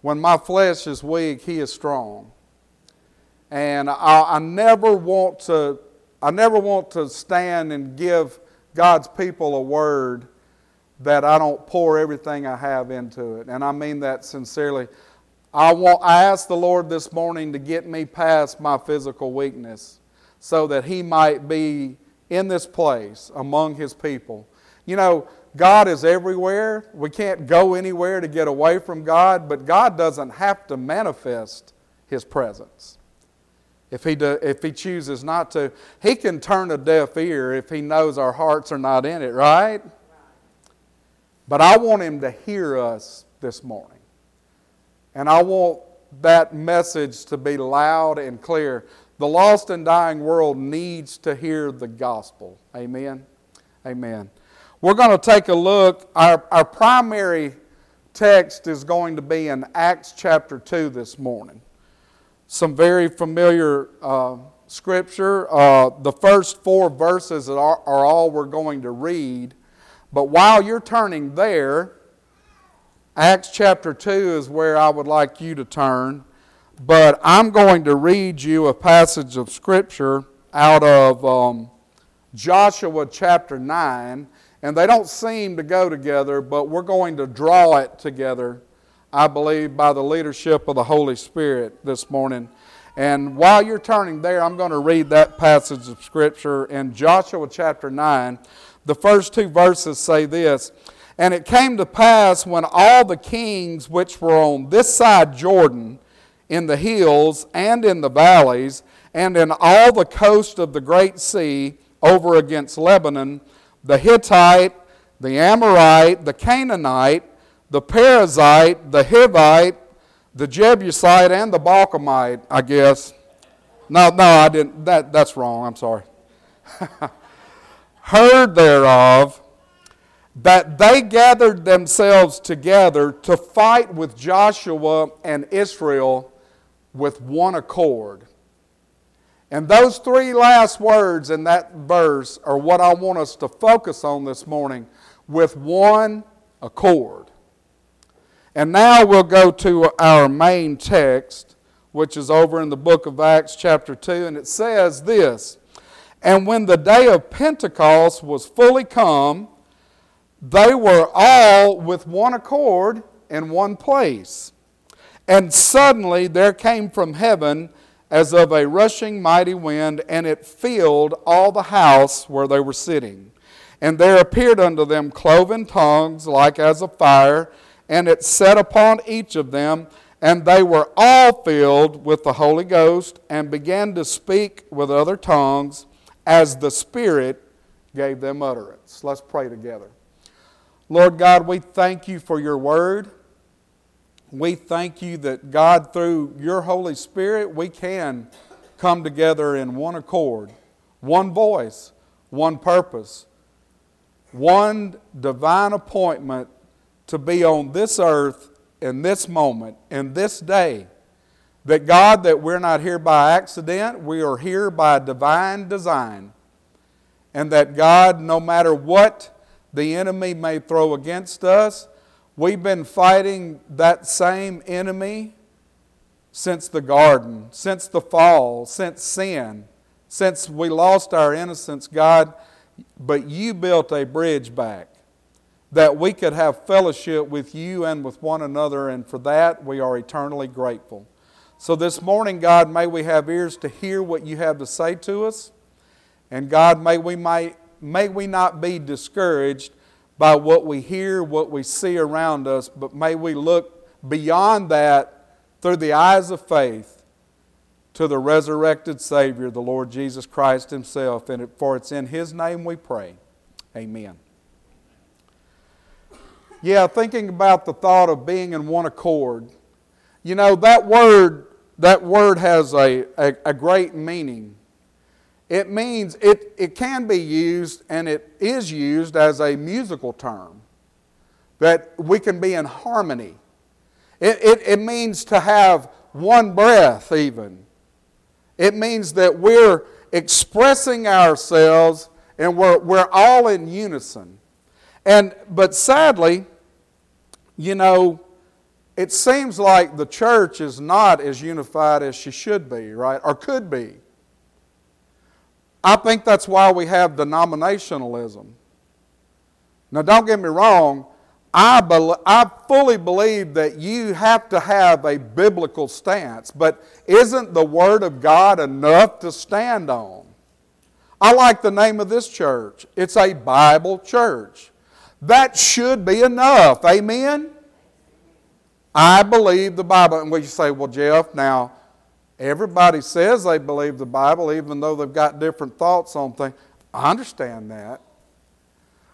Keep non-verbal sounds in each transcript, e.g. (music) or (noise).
When my flesh is weak, He is strong. And I, I never want to, I never want to stand and give God's people a word that I don't pour everything I have into it. And I mean that sincerely. I, want, I asked the Lord this morning to get me past my physical weakness so that He might be in this place among His people. You know, God is everywhere. We can't go anywhere to get away from God, but God doesn't have to manifest His presence. If he, do, if he chooses not to, he can turn a deaf ear if he knows our hearts are not in it, right? But I want him to hear us this morning. And I want that message to be loud and clear. The lost and dying world needs to hear the gospel. Amen. Amen. We're going to take a look. Our, our primary text is going to be in Acts chapter 2 this morning. Some very familiar uh, scripture. Uh, the first four verses are, are all we're going to read. But while you're turning there, Acts chapter 2 is where I would like you to turn. But I'm going to read you a passage of scripture out of um, Joshua chapter 9 and they don't seem to go together, but we're going to draw it together, I believe, by the leadership of the Holy Spirit this morning. And while you're turning there, I'm going to read that passage of Scripture in Joshua chapter 9. The first two verses say this And it came to pass when all the kings which were on this side Jordan, in the hills and in the valleys, and in all the coast of the great sea, over against Lebanon, the Hittite, the Amorite, the Canaanite, the Perizzite, the Hivite, the Jebusite, and the Balkamite, I guess. No, no, I didn't. That, that's wrong. I'm sorry. (laughs) Heard thereof that they gathered themselves together to fight with Joshua and Israel with one accord. And those three last words in that verse are what I want us to focus on this morning with one accord. And now we'll go to our main text, which is over in the book of Acts, chapter 2, and it says this And when the day of Pentecost was fully come, they were all with one accord in one place. And suddenly there came from heaven as of a rushing mighty wind, and it filled all the house where they were sitting. And there appeared unto them cloven tongues like as of fire, and it set upon each of them, and they were all filled with the Holy Ghost, and began to speak with other tongues as the Spirit gave them utterance. Let's pray together. Lord God, we thank you for your word we thank you that God, through your Holy Spirit, we can come together in one accord, one voice, one purpose, one divine appointment to be on this earth in this moment, in this day. That God, that we're not here by accident, we are here by divine design. And that God, no matter what the enemy may throw against us, We've been fighting that same enemy since the garden, since the fall, since sin, since we lost our innocence, God. But you built a bridge back that we could have fellowship with you and with one another, and for that we are eternally grateful. So this morning, God, may we have ears to hear what you have to say to us. And God, may we, may, may we not be discouraged by what we hear, what we see around us, but may we look beyond that through the eyes of faith to the resurrected Savior, the Lord Jesus Christ Himself. And for it's in His name we pray. Amen. Yeah, thinking about the thought of being in one accord. You know, that word, that word has a, a, a great meaning. It means it, it can be used and it is used as a musical term, that we can be in harmony. It, it, it means to have one breath, even. It means that we're expressing ourselves and we're, we're all in unison. And, but sadly, you know, it seems like the church is not as unified as she should be, right? Or could be. I think that's why we have denominationalism. Now, don't get me wrong, I, be, I fully believe that you have to have a biblical stance, but isn't the Word of God enough to stand on? I like the name of this church. It's a Bible church. That should be enough. Amen? I believe the Bible. And we say, well, Jeff, now, everybody says they believe the Bible, even though they've got different thoughts on things. I understand that.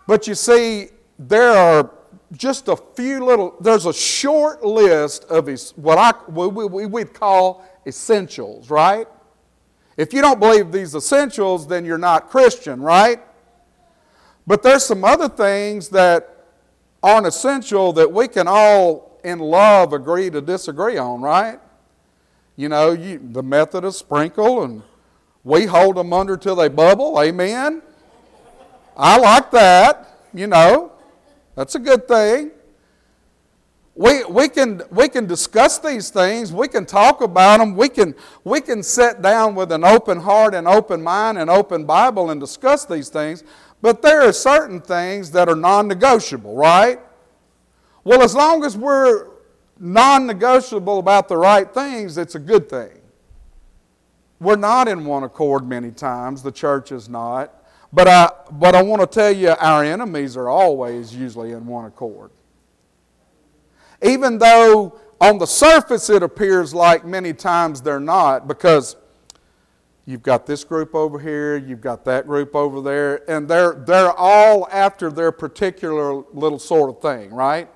But you see, there are just a few little, there's a short list of what I, we, we'd call essentials, right? If you don't believe these essentials, then you're not Christian, right? But there's some other things that aren't essential that we can all, in love, agree to disagree on, right? You know, you, the Methodist sprinkle, and we hold them under till they bubble, amen? I like that, you know. That's a good thing. We, we, can, we can discuss these things. We can talk about them. We can, we can sit down with an open heart and open mind and open Bible and discuss these things. But there are certain things that are non negotiable, right? Well, as long as we're non negotiable about the right things, it's a good thing. We're not in one accord many times, the church is not. But I, but I want to tell you, our enemies are always usually in one accord. Even though on the surface it appears like many times they're not, because you've got this group over here, you've got that group over there, and they're, they're all after their particular little sort of thing, right?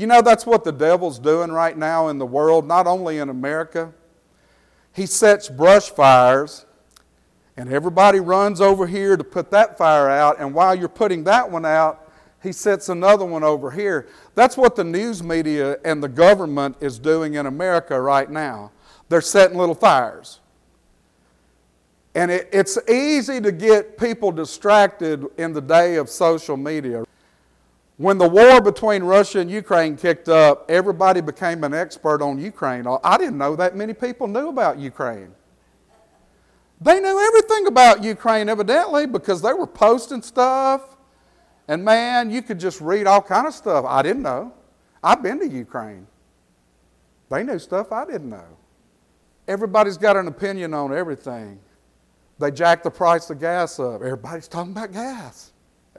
You know, that's what the devil's doing right now in the world, not only in America. He sets brush fires and everybody runs over here to put that fire out, and while you're putting that one out, he sets another one over here. That's what the news media and the government is doing in America right now. They're setting little fires. And it, it's easy to get people distracted in the day of social media. When the war between Russia and Ukraine kicked up, everybody became an expert on Ukraine. I didn't know that many people knew about Ukraine. They knew everything about Ukraine, evidently, because they were posting stuff. And man, you could just read all kind of stuff. I didn't know. I've been to Ukraine. They knew stuff I didn't know. Everybody's got an opinion on everything. They jacked the price of gas up. Everybody's talking about gas.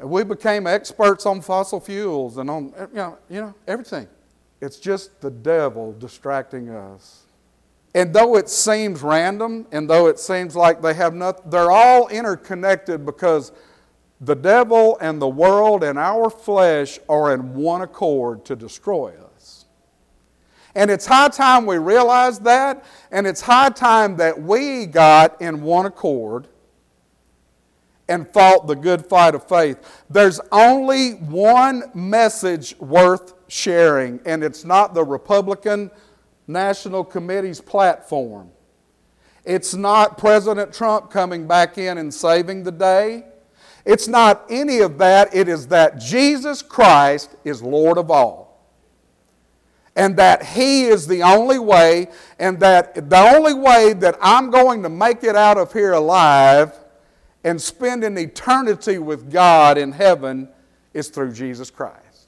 We became experts on fossil fuels and on you know, you know everything. It's just the devil distracting us. And though it seems random, and though it seems like they have nothing, they're all interconnected because the devil and the world and our flesh are in one accord to destroy us. And it's high time we realize that, and it's high time that we got in one accord and fought the good fight of faith. There's only one message worth sharing, and it's not the Republican National Committee's platform. It's not President Trump coming back in and saving the day. It's not any of that. It is that Jesus Christ is Lord of all. And that He is the only way, and that the only way that I'm going to make it out of here alive and spend an eternity with God in heaven is through Jesus Christ.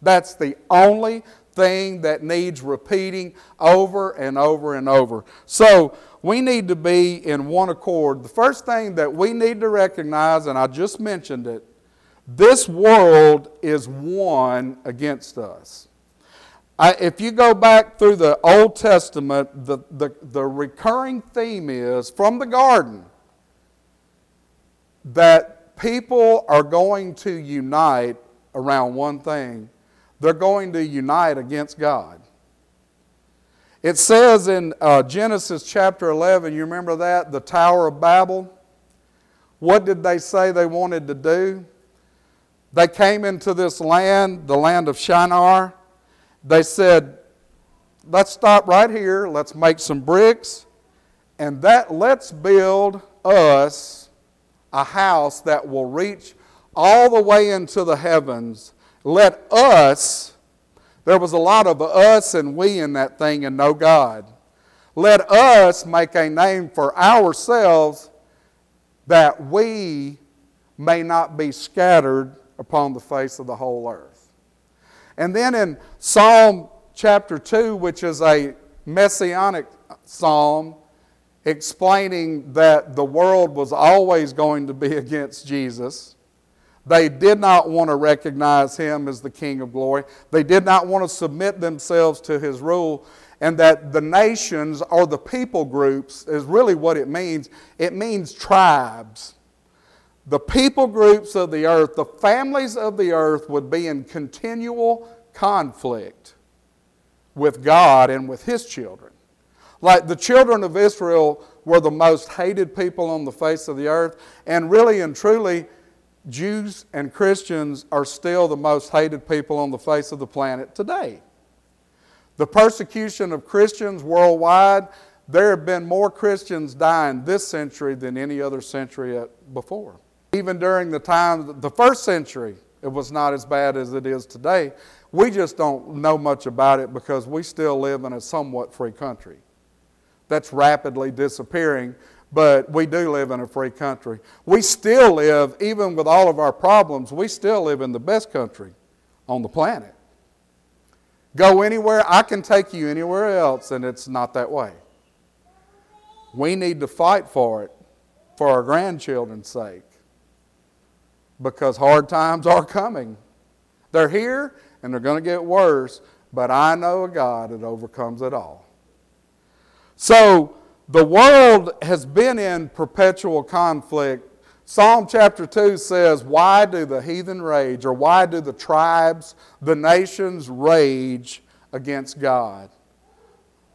That's the only thing that needs repeating over and over and over. So we need to be in one accord. The first thing that we need to recognize, and I just mentioned it, this world is one against us. I, if you go back through the Old Testament, the, the, the recurring theme is from the garden that people are going to unite around one thing they're going to unite against God. It says in uh, Genesis chapter 11, you remember that? The Tower of Babel. What did they say they wanted to do? They came into this land, the land of Shinar. They said, let's stop right here, let's make some bricks, and that let's build us a house that will reach all the way into the heavens let us There was a lot of us and we in that thing and no God. Let us make a name for ourselves that we may not be scattered upon the face of the whole earth. And then in Psalm chapter 2, which is a messianic psalm explaining that the world was always going to be (laughs) against Jesus. They did not want to recognize him as the King of glory. They did not want to submit themselves to his rule. And that the nations or the people groups is really what it means. It means tribes. The people groups of the earth, the families of the earth would be in continual conflict with God and with his children. Like the children of Israel were the most hated people on the face of the earth, and really and truly, Jews and Christians are still the most hated people on the face of the planet today. The persecution of Christians worldwide, there have been more Christians dying this century than any other century before. Even during the time, the first century, it was not as bad as it is today. We just don't know much about it because we still live in a somewhat free country that's rapidly disappearing, but we do live in a free country. We still live, even with all of our problems, we still live in the best country on the planet. Go anywhere, I can take you anywhere else, and it's not that way. We need to fight for it for our grandchildren's sake because hard times are coming. They're here and they're going to get worse, but I know a God that overcomes it all. So the world has been in perpetual conflict. Psalm chapter 2 says, Why do the heathen rage, or why do the tribes, the nations rage against God?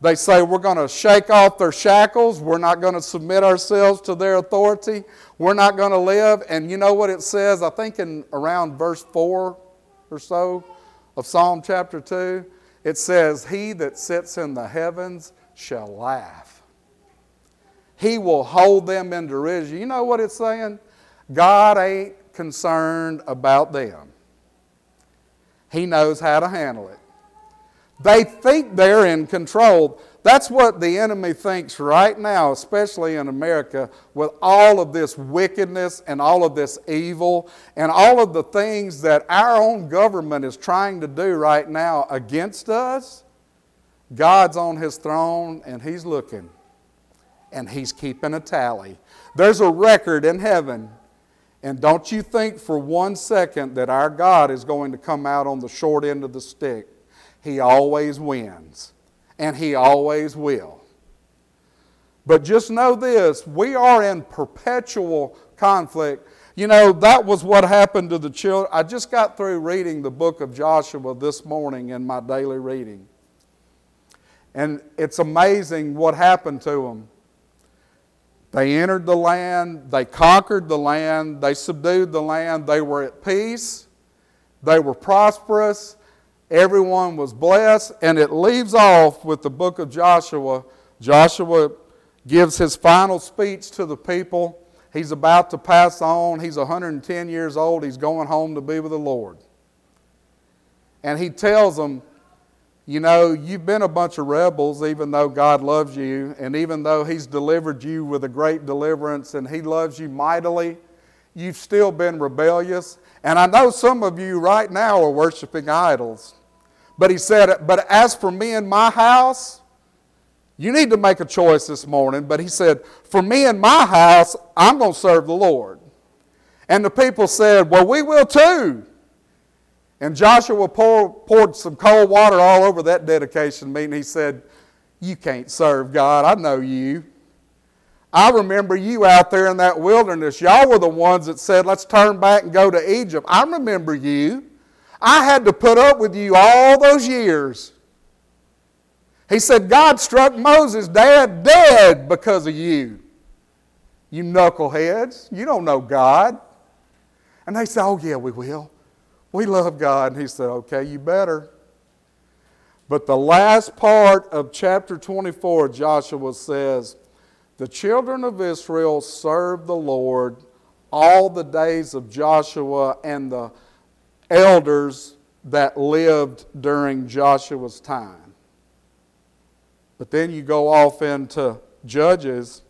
They say we're going to shake off their shackles. We're not going to submit ourselves to their authority. We're not going to live. And you know what it says? I think in around verse 4 or so of Psalm chapter 2, it says, He that sits in the heavens shall laugh. He will hold them in derision. You know what it's saying? God ain't concerned about them. He knows how to handle it. They think they're in control. That's what the enemy thinks right now, especially in America, with all of this wickedness and all of this evil and all of the things that our own government is trying to do right now against us. God's on his throne and he's looking and he's keeping a tally. There's a record in heaven. And don't you think for one second that our God is going to come out on the short end of the stick. He always wins, and He always will. But just know this we are in perpetual conflict. You know, that was what happened to the children. I just got through reading the book of Joshua this morning in my daily reading. And it's amazing what happened to them. They entered the land, they conquered the land, they subdued the land, they were at peace, they were prosperous, everyone was blessed, and it leaves off with the book of Joshua. Joshua gives his final speech to the people. He's about to pass on. He's 110 years old. He's going home to be with the Lord. And he tells them, you know, you've been a bunch of rebels, even though God loves you, and even though He's delivered you with a great deliverance and He loves you mightily, you've still been rebellious. And I know some of you right now are worshiping idols. But He said, But as for me and my house, you need to make a choice this morning. But He said, For me and my house, I'm going to serve the Lord. And the people said, Well, we will too. And Joshua pour, poured some cold water all over that dedication meeting. He said, You can't serve God. I know you. I remember you out there in that wilderness. Y'all were the ones that said, Let's turn back and go to Egypt. I remember you. I had to put up with you all those years. He said, God struck Moses' dad dead because of you. You knuckleheads. You don't know God. And they said, Oh, yeah, we will. We love God. And he said, Okay, you better. But the last part of chapter 24, Joshua says, The children of Israel served the Lord all the days of Joshua and the elders that lived during Joshua's time. But then you go off into Judges,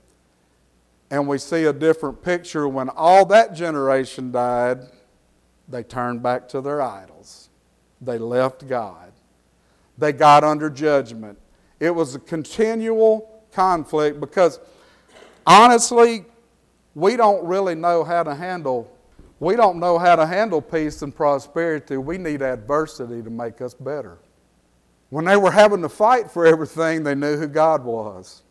and we see a different picture. When all that generation died, they turned back to their idols. They left God. They got under judgment. It was a continual conflict because honestly, we don't really know how to handle we don't know how to handle peace and prosperity. We need adversity to make us better. When they were having to fight for everything, they knew who God was.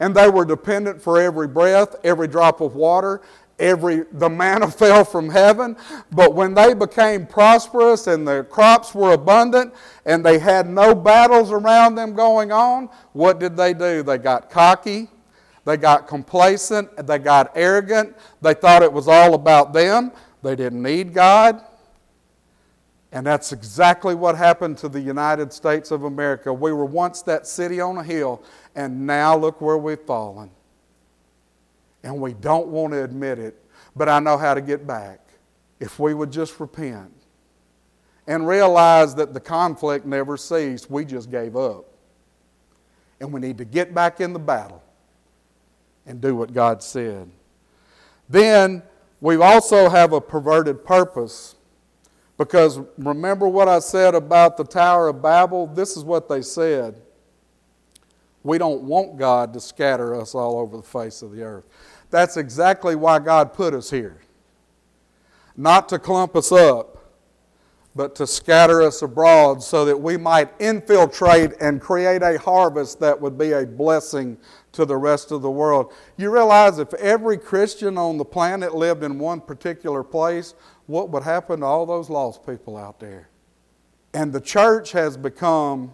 And they were dependent for every breath, every drop of water, every the manna (laughs) fell from heaven. But when they became prosperous and the crops were abundant and they had no battles around them going on what did they do? They got cocky. They got complacent. They got arrogant. They thought it was all about them. They didn't need god. And that's exactly what happened to the United States of America. We were once that city on a hill, and now look where we've fallen and we don't want to admit it, but I know how to get back. If we would just repent and realize that the conflict never ceased, we just gave up. And we need to get back in the battle and do what God said. Then we also have a perverted purpose. Because remember what I said about the Tower of Babel? This is what they said. We don't want God to scatter us all over the face of the earth. That's exactly why God put us here. Not to clump us up, but to scatter us abroad so that we might infiltrate and create a harvest that would be a blessing to the rest of the world. You realize if every Christian on the planet lived in one particular place, what would happen to all those lost people out there? And the church has become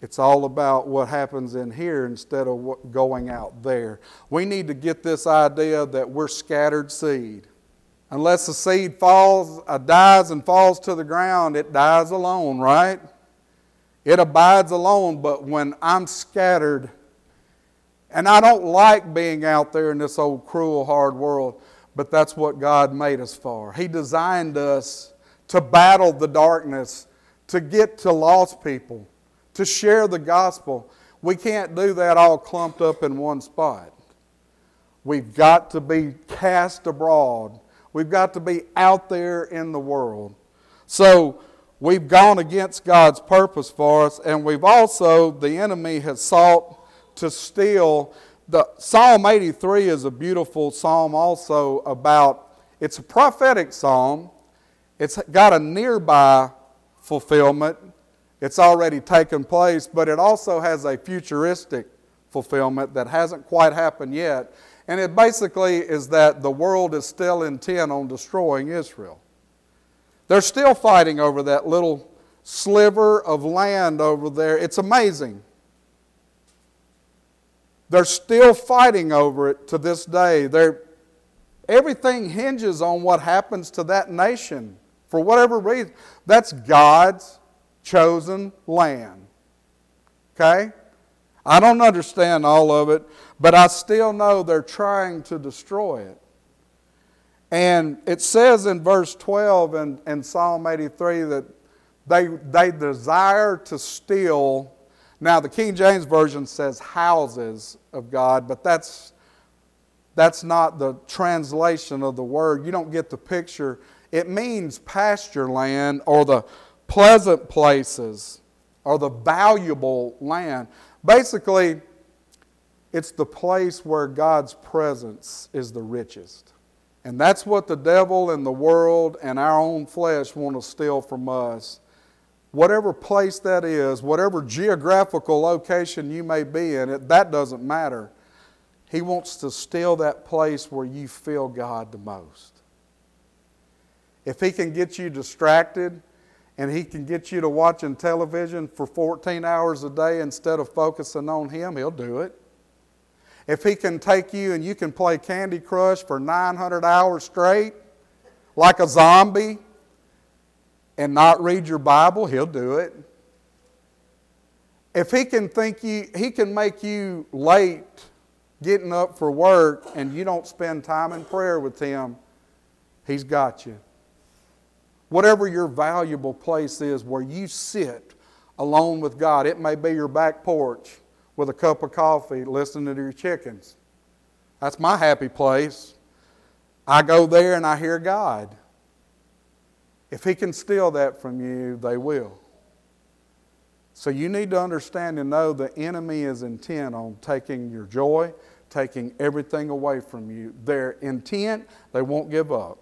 it's all about what happens in here instead of what going out there. We need to get this idea that we're scattered seed. Unless the seed falls, uh, dies and falls to the ground, it dies alone, right? It abides alone, but when I'm scattered, and I don't like being out there in this old cruel, hard world, but that's what God made us for. He designed us to battle the darkness, to get to lost people to share the gospel. We can't do that all clumped up in one spot. We've got to be cast abroad. We've got to be out there in the world. So we've gone against God's purpose for us, and we've also, the enemy has sought to steal. The Psalm 83 is a beautiful psalm also about, it's a prophetic psalm. It's got a nearby fulfillment it's already taken place, but it also has a futuristic fulfillment that hasn't quite happened yet. And it basically is that the world is still intent on destroying Israel. They're still fighting over that little sliver of land over there. It's amazing. They're still fighting over it to this day. They're, everything hinges on what happens to that nation. For whatever reason, that's God's chosen land. Okay? I don't understand all of it, but I still know they're trying to destroy it. And it says in verse 12 in, in Psalm 83 that they, they desire to steal. Now, the King James Version says houses of God, but that's, that's not the translation of the word. You don't get the picture. It means pasture land or the pleasant places or the valuable land. Basically, it's the place where God's presence is the richest. And that's what the devil and the world and our own flesh want to steal from us. Whatever place that is, whatever geographical location you may be in, it, that doesn't matter. He wants to steal that place where you feel God the most. If he can get you distracted, and he can get you to watching television for 14 hours a day instead of focusing on him, he'll do it. If he can take you and you can play Candy Crush for 900 hours straight, like a zombie, and not read your Bible, he'll do it. If he can think you, he can make you late getting up for work and you don't spend time in prayer with him, he's got you. Whatever your valuable place is where you sit alone with God, it may be your back porch with a cup of coffee listening to your chickens. That's my happy place. I go there and I hear God. If He can steal that from you, they will. So you need to understand and know the enemy is intent on taking your joy, taking everything away from you. Their intent, they won't give up.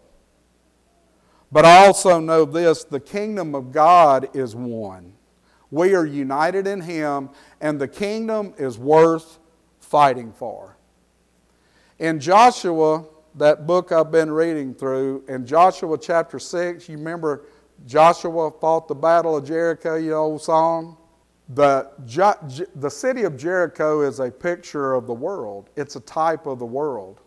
But also know this the kingdom of God is one. We are united in Him, and the kingdom is worth fighting for. In Joshua, that book I've been reading through, in Joshua chapter 6, you remember Joshua fought the battle of Jericho, you old song? The, the city of Jericho is a picture of the world, it's a type of the world.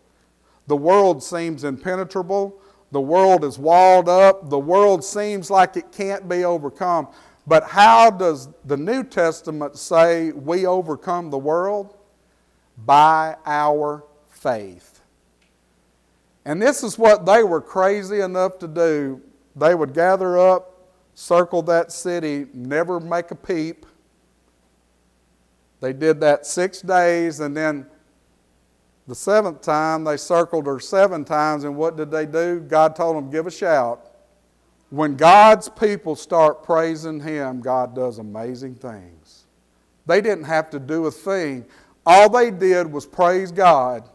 The world seems impenetrable, the world is walled up, the world seems like it can't be overcome. But how does the New Testament say we overcome the world? By our faith. And this is what they were crazy enough to do. They would gather up, circle that city, never make a peep. They did that six days, and then the seventh time they circled her seven times, and what did they do? God told them, Give a shout. When God's people start praising Him, God does amazing things. They didn't have to do a thing, all they did was praise God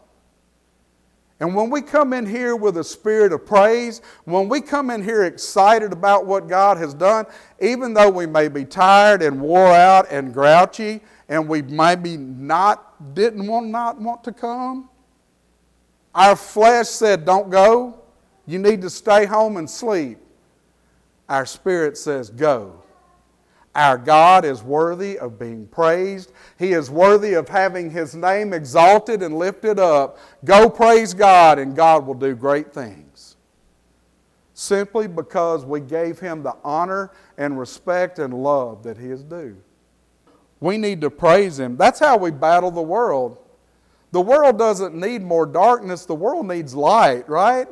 and when we come in here with a spirit of praise, when we come in here excited about what God has done, even though we may be tired and wore out and grouchy, and we might maybe not didn't want not want to come, our flesh said, "Don't go. You need to stay home and sleep." Our spirit says, "Go." Our God is worthy of being praised. He is worthy of having His name exalted and lifted up. Go praise God, and God will do great things. Simply because we gave Him the honor and respect and love that He is due. We need to praise Him. That's how we battle the world. The world doesn't need more darkness, the world needs light, right?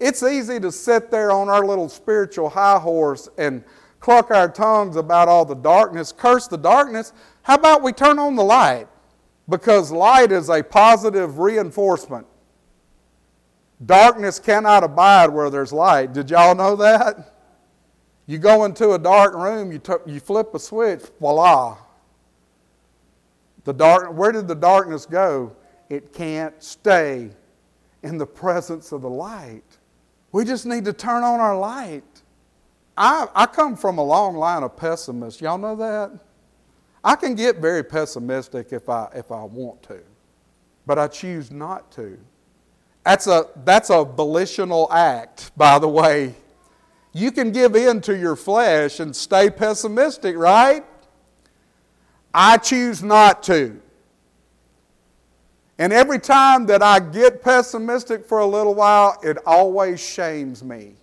It's easy to sit there on our little spiritual high horse and cluck our tongues about all the darkness, curse the darkness. How about we turn on the light? Because light is a positive reinforcement. Darkness cannot abide where there's light. Did y'all know that? You go into a dark room, you, t- you flip a switch, voila. The dark, where did the darkness go? It can't stay in the presence of the light. We just need to turn on our light. I, I come from a long line of pessimists. Y'all know that? I can get very pessimistic if I, if I want to, but I choose not to. That's a, that's a volitional act, by the way. You can give in to your flesh and stay pessimistic, right? I choose not to. And every time that I get pessimistic for a little while, it always shames me.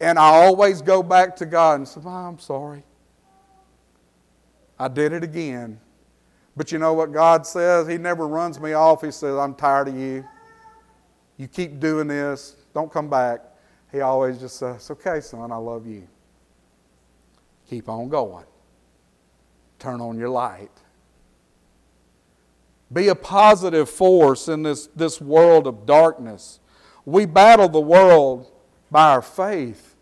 And I always go back to God and say, oh, I'm sorry. I did it again. But you know what God says? He never runs me off. He says, I'm tired of you. You keep doing this. Don't come back. He always just says, okay, son, I love you. Keep on going. Turn on your light. Be a positive force in this, this world of darkness. We battle the world by our faith,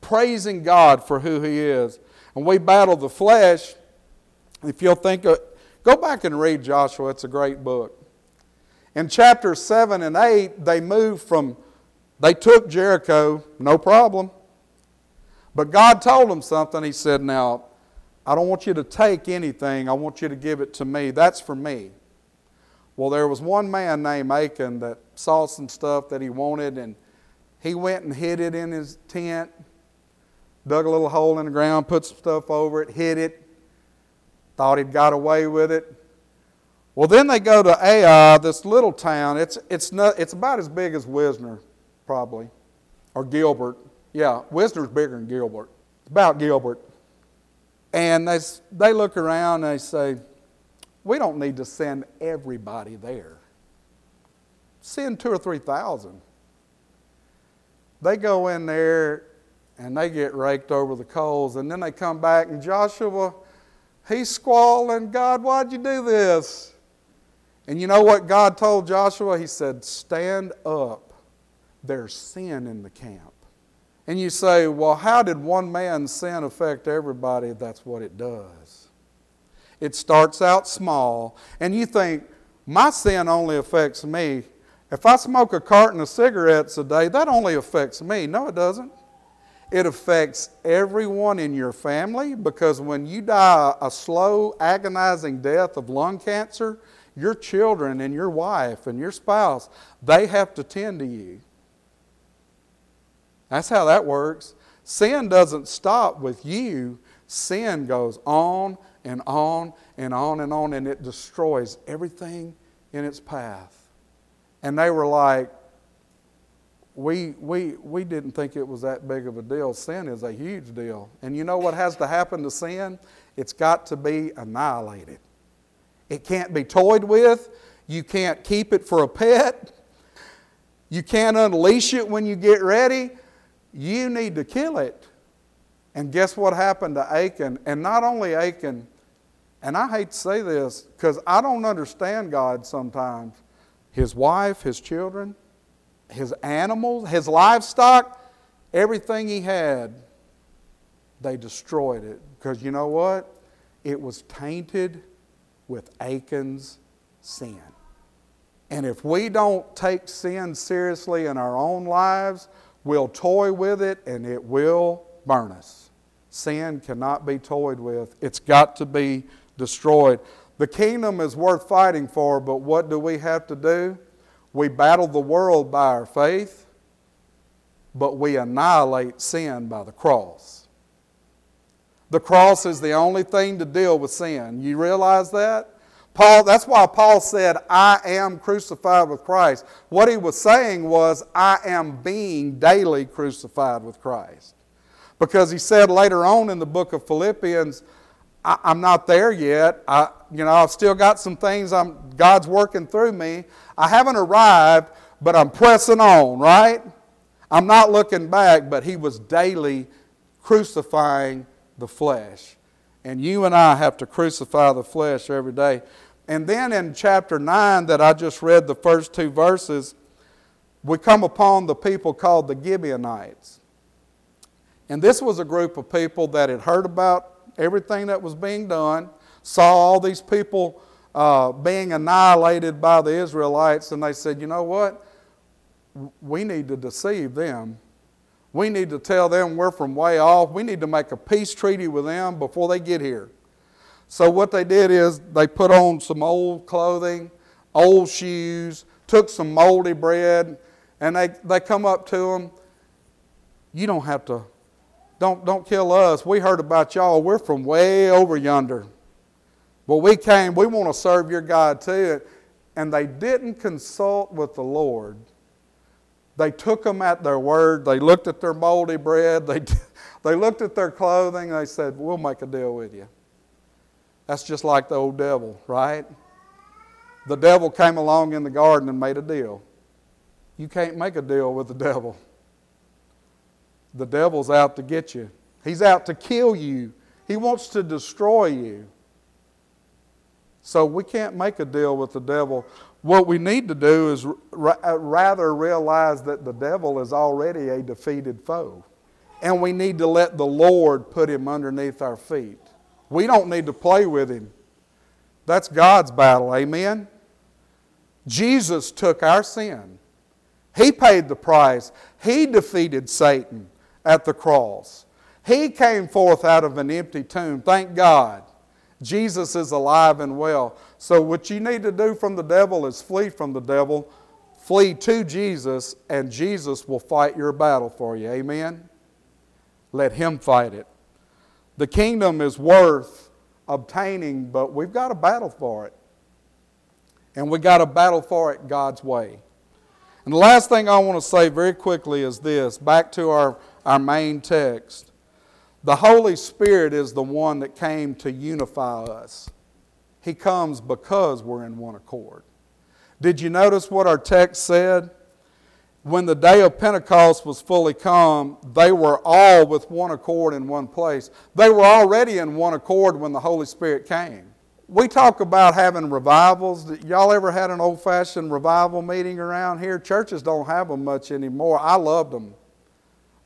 praising God for who He is. And we battle the flesh. If you'll think of, go back and read Joshua, it's a great book. In chapter 7 and 8, they moved from, they took Jericho, no problem. But God told them something. He said, Now, I don't want you to take anything, I want you to give it to me. That's for me. Well, there was one man named Achan that saw some stuff that he wanted, and he went and hid it in his tent, dug a little hole in the ground, put some stuff over it, hid it, thought he'd got away with it. Well, then they go to Ai, this little town. It's, it's, not, it's about as big as Wisner, probably, or Gilbert. Yeah, Wisner's bigger than Gilbert. It's about Gilbert. And they, they look around and they say, We don't need to send everybody there. Send two or three thousand. They go in there and they get raked over the coals. And then they come back, and Joshua, he's squalling, God, why'd you do this? And you know what God told Joshua? He said, Stand up. There's sin in the camp. And you say, Well, how did one man's sin affect everybody? That's what it does. It starts out small, and you think, My sin only affects me. If I smoke a carton of cigarettes a day, that only affects me. No, it doesn't. It affects everyone in your family because when you die a slow, agonizing death of lung cancer, your children and your wife and your spouse, they have to tend to you. That's how that works. Sin doesn't stop with you, sin goes on and on and on and on, and it destroys everything in its path. And they were like, we, we, we didn't think it was that big of a deal. Sin is a huge deal. And you know what has to happen to sin? It's got to be annihilated. It can't be toyed with. You can't keep it for a pet. You can't unleash it when you get ready. You need to kill it. And guess what happened to Achan? And not only Achan, and I hate to say this because I don't understand God sometimes. His wife, his children, his animals, his livestock, everything he had, they destroyed it. Because you know what? It was tainted with Achan's sin. And if we don't take sin seriously in our own lives, we'll toy with it and it will burn us. Sin cannot be toyed with, it's got to be destroyed. The kingdom is worth fighting for, but what do we have to do? We battle the world by our faith, but we annihilate sin by the cross. The cross is the only thing to deal with sin. You realize that? Paul, that's why Paul said, I am crucified with Christ. What he was saying was, I am being daily crucified with Christ. Because he said later on in the book of Philippians, I, am not there yet. I, you know, I've still got some things I'm, God's working through me. I haven't arrived, but I'm pressing on, right? I'm not looking back, but He was daily crucifying the flesh. And you and I have to crucify the flesh every day. And then in chapter 9, that I just read the first two verses, we come upon the people called the Gibeonites. And this was a group of people that had heard about everything that was being done, saw all these people uh, being annihilated by the Israelites, and they said, you know what? We need to deceive them. We need to tell them we're from way off. We need to make a peace treaty with them before they get here. So, what they did is they put on some old clothing, old shoes, took some moldy bread, and they, they come up to them. You don't have to don't, don't kill us. We heard about y'all. We're from way over yonder. Well, we came, we want to serve your God too. And they didn't consult with the Lord. They took them at their word. They looked at their moldy bread. They, (laughs) they looked at their clothing. They said, We'll make a deal with you. That's just like the old devil, right? The devil came along in the garden and made a deal. You can't make a deal with the devil. The devil's out to get you, he's out to kill you, he wants to destroy you. So we can't make a deal with the devil. What we need to do is uh, rather realize that the devil is already a defeated foe. And we need to let the Lord put him underneath our feet. We don't need to play with him. That's God's battle, amen? Jesus took our sin. He paid the price. He defeated Satan at the cross. He came forth out of an empty tomb. Thank God. Jesus is alive and well. So, what you need to do from the devil is flee from the devil, flee to Jesus, and Jesus will fight your battle for you. Amen? Let Him fight it. The kingdom is worth obtaining, but we've got to battle for it. And we've got to battle for it God's way. And the last thing I want to say very quickly is this back to our our main text. The Holy Spirit is the one that came to unify us. He comes because we're in one accord. Did you notice what our text said? when the day of Pentecost was fully come, they were all with one accord in one place. They were already in one accord when the Holy Spirit came. We talk about having revivals. Y'all ever had an old fashioned revival meeting around here? Churches don't have them much anymore. I loved them.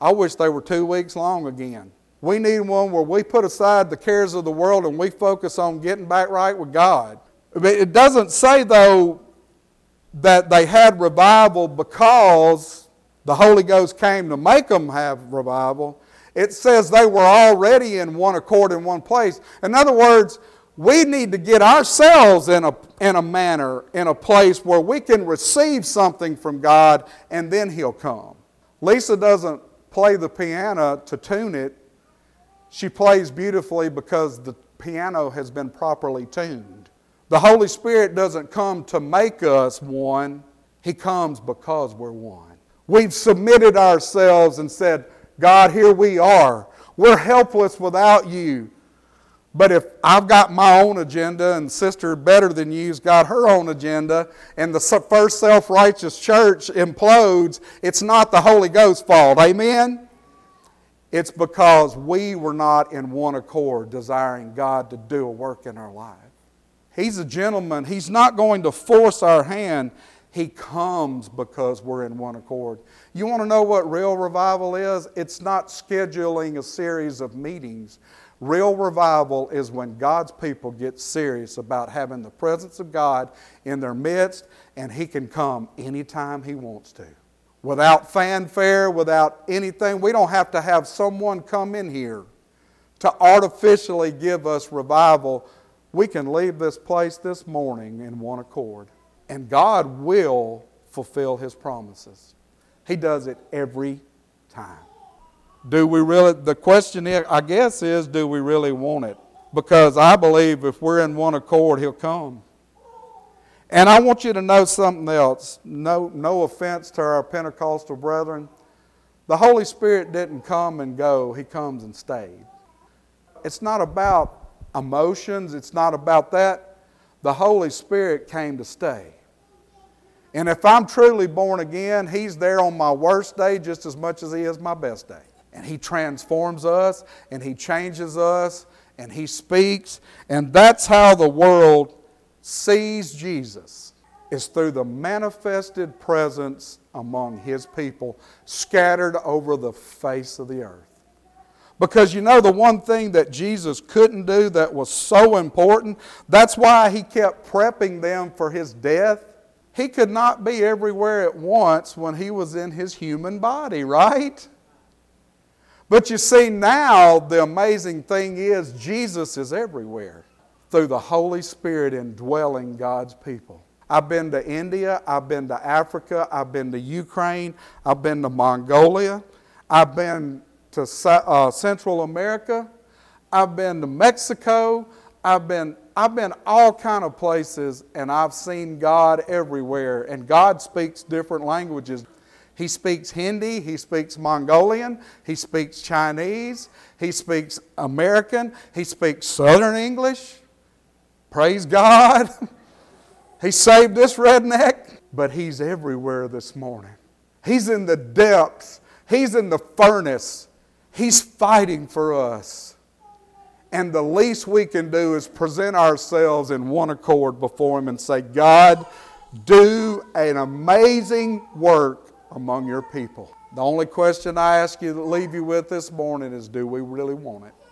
I wish they were two weeks long again. We need one where we put aside the cares of the world and we focus on getting back right with God. It doesn't say, though, that they had revival because the Holy Ghost came to make them have revival. It says they were already in one accord in one place. In other words, we need to get ourselves in a, in a manner, in a place where we can receive something from God and then He'll come. Lisa doesn't play the piano to tune it, she plays beautifully because the piano has been properly tuned. The Holy Spirit doesn't come to make us one, He comes because we're one. We've submitted ourselves and said, God, here we are. We're helpless without you. But if I've got my own agenda and Sister Better Than You's got her own agenda and the first self righteous church implodes, it's not the Holy Ghost's fault. Amen? It's because we were not in one accord desiring God to do a work in our life. He's a gentleman. He's not going to force our hand. He comes because we're in one accord. You want to know what real revival is? It's not scheduling a series of meetings. Real revival is when God's people get serious about having the presence of God in their midst, and He can come anytime He wants to. Without fanfare, without anything, we don't have to have someone come in here to artificially give us revival we can leave this place this morning in one accord. And God will fulfill His promises. He does it every time. Do we really, the question I guess is, do we really want it? Because I believe if we're in one accord, He'll come. And I want you to know something else. No, no offense to our Pentecostal brethren. The Holy Spirit didn't come and go, He comes and stayed. It's not about emotions. It's not about that. The Holy Spirit came to stay. And if I'm truly born again, He's there on my worst day just as much as He is my best day. And He transforms us and He changes us and He speaks. And that's how the world sees Jesus is through the manifested presence among His people scattered over the face of the earth. Because you know, the one thing that Jesus couldn't do that was so important, that's why he kept prepping them for his death. He could not be everywhere at once when he was in his human body, right? But you see, now the amazing thing is Jesus is everywhere through the Holy Spirit indwelling God's people. I've been to India, I've been to Africa, I've been to Ukraine, I've been to Mongolia, I've been to uh, Central America. I've been to Mexico. I've been, I've been all kind of places, and I've seen God everywhere. And God speaks different languages. He speaks Hindi, he speaks Mongolian, he speaks Chinese, he speaks American, he speaks Southern English. Praise God. (laughs) he saved this redneck, but he's everywhere this morning. He's in the depths, he's in the furnace He's fighting for us. And the least we can do is present ourselves in one accord before Him and say, God, do an amazing work among your people. The only question I ask you to leave you with this morning is do we really want it?